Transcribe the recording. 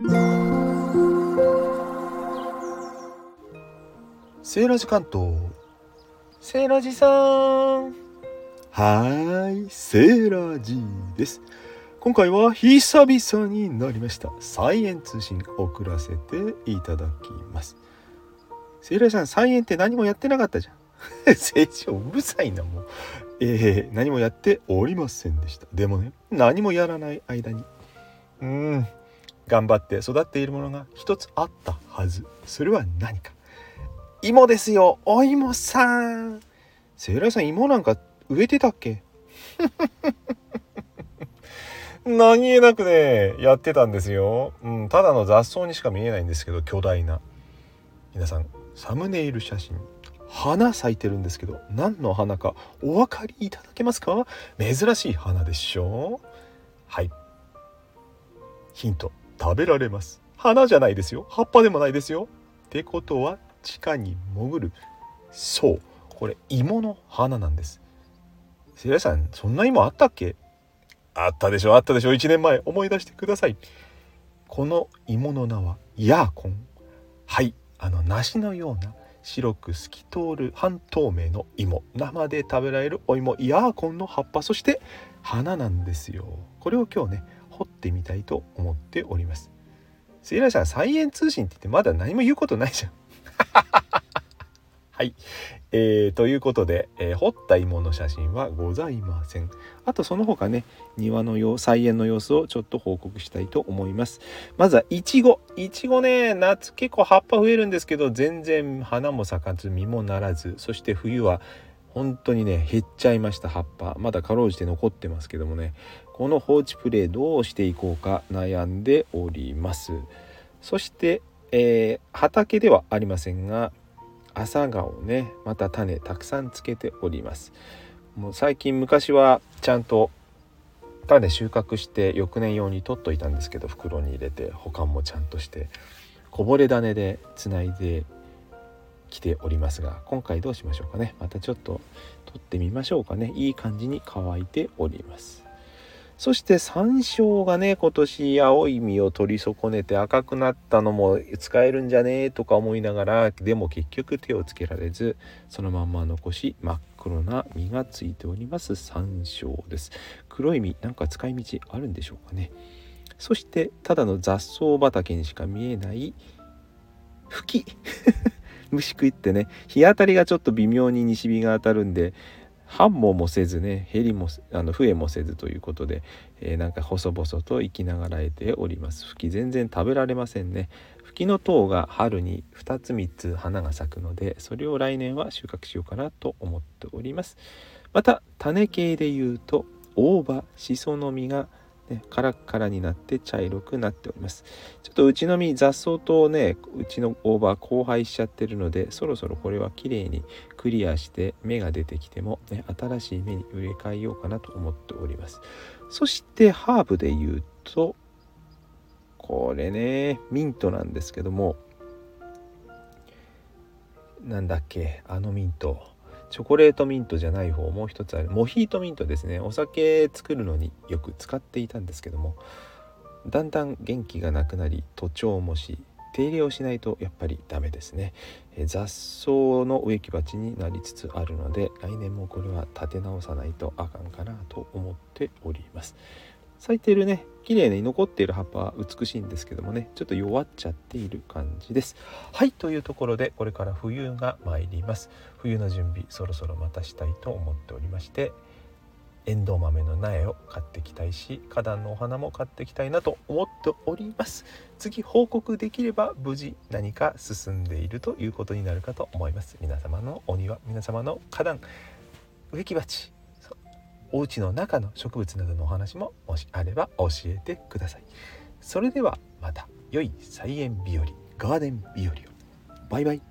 セーラジ関東。セーラジさん。はいセーラジです。今回は久々になりました。サイエン通信送らせていただきます。セーラジさんサイエンって何もやってなかったじゃん。成長うるさいなもう。えー、何もやっておりませんでした。でもね何もやらない間に。うん頑張って育っているものが一つあったはず。それは何か？芋ですよ。お芋さん。セイラさん芋なんか植えてたっけ？何気なくねやってたんですよ、うん、ただの雑草にしか見えないんですけど巨大な。皆さんサムネイル写真。花咲いてるんですけど何の花かお分かりいただけますか？珍しい花でしょ？はい。ヒント。食べられます。花じゃないですよ。葉っぱでもないですよ。ってことは地下に潜る。そう。これ芋の花なんです。せいやさんそんな芋あったっけ？あったでしょ。あったでしょ。1年前。思い出してください。この芋の名はヤーコン。はい。あの梨のような白く透き通る半透明の芋。生で食べられるお芋。ヤーコンの葉っぱ。そして花なんですよ。これを今日ね掘ってみたいと思っております。セイラさんサイエン通信って言ってまだ何も言うことないじゃん。はい、えー、ということで、えー、掘った芋の写真はございません。あとその他ね庭の様菜園の様子をちょっと報告したいと思います。まずはいちごいちごね夏結構葉っぱ増えるんですけど全然花も咲かず実もならず。そして冬は本当にね減っちゃいました葉っぱ。まだかろうじて残ってますけどもね。この放置プレイどうしていこうか悩んでおります。そして、えー、畑ではありませんが朝顔ねまた種たくさんつけております。もう最近昔はちゃんと種収穫して翌年用に取っといたんですけど袋に入れて保管もちゃんとしてこぼれ種でつないできておりますが今回どうしましょうかね。またちょっと取ってみましょうかね。いい感じに乾いております。そして山椒がね今年青い実を取り損ねて赤くなったのも使えるんじゃねえとか思いながらでも結局手をつけられずそのまんま残し真っ黒な実がついております山椒です。黒い実なんか使い道あるんでしょうかね。そしてただの雑草畑にしか見えない吹き。虫食いってね日当たりがちょっと微妙に西日が当たるんで繁忙もせずね減りもあの増えもせずということで、えー、なんか細々と生きながらえております。フキ全然食べられませんね。フキの塔が春に2つ3つ花が咲くのでそれを来年は収穫しようかなと思っております。また種系で言うと大葉しその実がね、カラッカラになって茶色くなっております。ちょっとうちの実雑草とねうちの大葉交配しちゃってるのでそろそろこれは綺麗にクリアして芽が出てきても、ね、新しい芽に植え替えようかなと思っております。そしてハーブで言うとこれねミントなんですけどもなんだっけあのミント。チョコレートミントじゃない方もう一つある。モヒートミントですね。お酒作るのによく使っていたんですけどもだんだん元気がなくなり徒長もし手入れをしないとやっぱりダメですね。雑草の植木鉢になりつつあるので来年もこれは立て直さないとあかんかなと思っております。咲いてるね。綺麗に残っている葉っぱは美しいんですけどもね。ちょっと弱っちゃっている感じです。はいというところでこれから冬が参ります。冬の準備そろそろまたしたいと思っておりましてエンドウ豆の苗を買ってきたいし花壇のお花も買ってきたいなと思っております。次報告できれば無事何か進んでいるということになるかと思います。皆様のお庭皆様の花壇植木鉢お家の中の植物などのお話ももしあれば教えてください。それではまた。良い菜園日和ガーデン日和を。バイバイ。